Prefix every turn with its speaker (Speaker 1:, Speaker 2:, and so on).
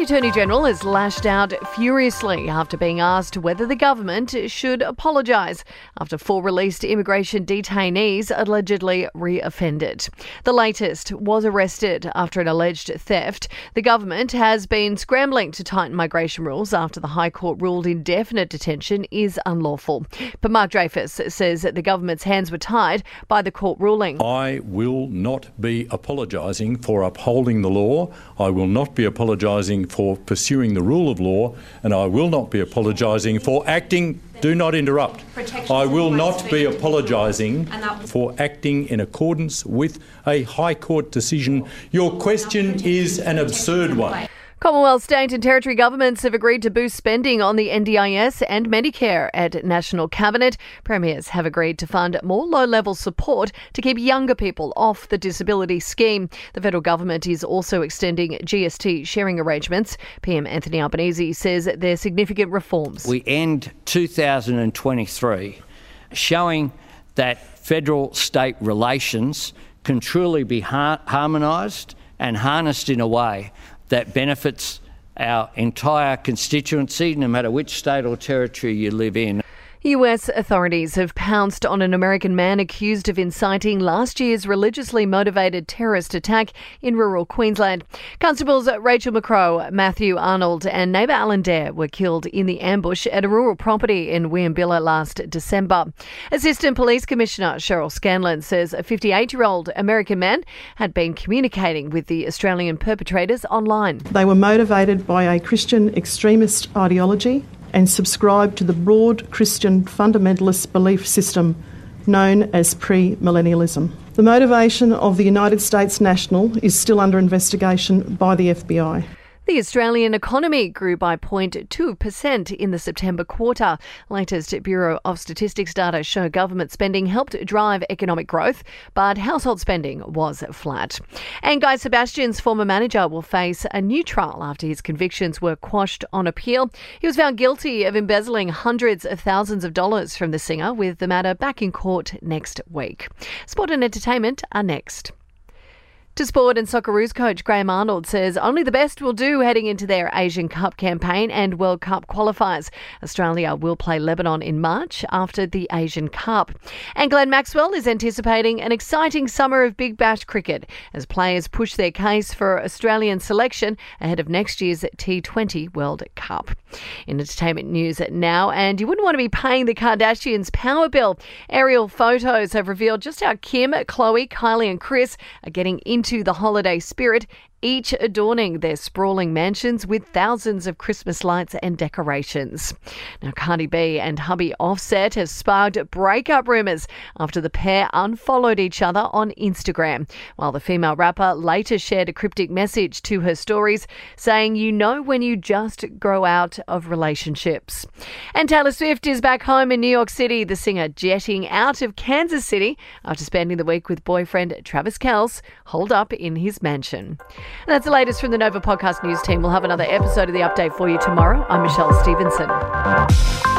Speaker 1: The Attorney General has lashed out furiously after being asked whether the government should apologise after four released immigration detainees allegedly reoffended. The latest was arrested after an alleged theft. The government has been scrambling to tighten migration rules after the High Court ruled indefinite detention is unlawful. But Mark Dreyfus says that the government's hands were tied by the court ruling.
Speaker 2: I will not be apologising for upholding the law. I will not be apologising for pursuing the rule of law, and I will not be apologising for acting. Do not interrupt. I will not be apologising for acting in accordance with a High Court decision. Your question is an absurd one.
Speaker 1: Commonwealth, state and territory governments have agreed to boost spending on the NDIS and Medicare at National Cabinet. Premiers have agreed to fund more low level support to keep younger people off the disability scheme. The federal government is also extending GST sharing arrangements. PM Anthony Albanese says they're significant reforms.
Speaker 3: We end 2023 showing that federal state relations can truly be har- harmonised and harnessed in a way that benefits our entire constituency, no matter which state or territory you live in.
Speaker 1: US authorities have pounced on an American man accused of inciting last year's religiously motivated terrorist attack in rural Queensland. Constables Rachel McCrow, Matthew Arnold, and neighbour Alan Dare were killed in the ambush at a rural property in Wieambilla last December. Assistant Police Commissioner Cheryl Scanlon says a 58 year old American man had been communicating with the Australian perpetrators online.
Speaker 4: They were motivated by a Christian extremist ideology and subscribe to the broad Christian fundamentalist belief system known as premillennialism. The motivation of the United States national is still under investigation by the FBI.
Speaker 1: The Australian economy grew by 0.2% in the September quarter. Latest Bureau of Statistics data show government spending helped drive economic growth, but household spending was flat. And Guy Sebastian's former manager will face a new trial after his convictions were quashed on appeal. He was found guilty of embezzling hundreds of thousands of dollars from the singer, with the matter back in court next week. Sport and entertainment are next. To sport and Socceroos coach Graham Arnold says only the best will do heading into their Asian Cup campaign and World Cup qualifiers. Australia will play Lebanon in March after the Asian Cup. And Glenn Maxwell is anticipating an exciting summer of Big Bash cricket as players push their case for Australian selection ahead of next year's T20 World Cup. In entertainment news now, and you wouldn't want to be paying the Kardashians' power bill. Aerial photos have revealed just how Kim, Khloe, Kylie, and Kris are getting into into the holiday spirit each adorning their sprawling mansions with thousands of Christmas lights and decorations. Now, Cardi B and hubby Offset have sparked breakup rumours after the pair unfollowed each other on Instagram, while the female rapper later shared a cryptic message to her stories saying, You know when you just grow out of relationships. And Taylor Swift is back home in New York City, the singer jetting out of Kansas City after spending the week with boyfriend Travis Kelce holed up in his mansion. And that's the latest from the Nova Podcast News team. We'll have another episode of the update for you tomorrow. I'm Michelle Stevenson.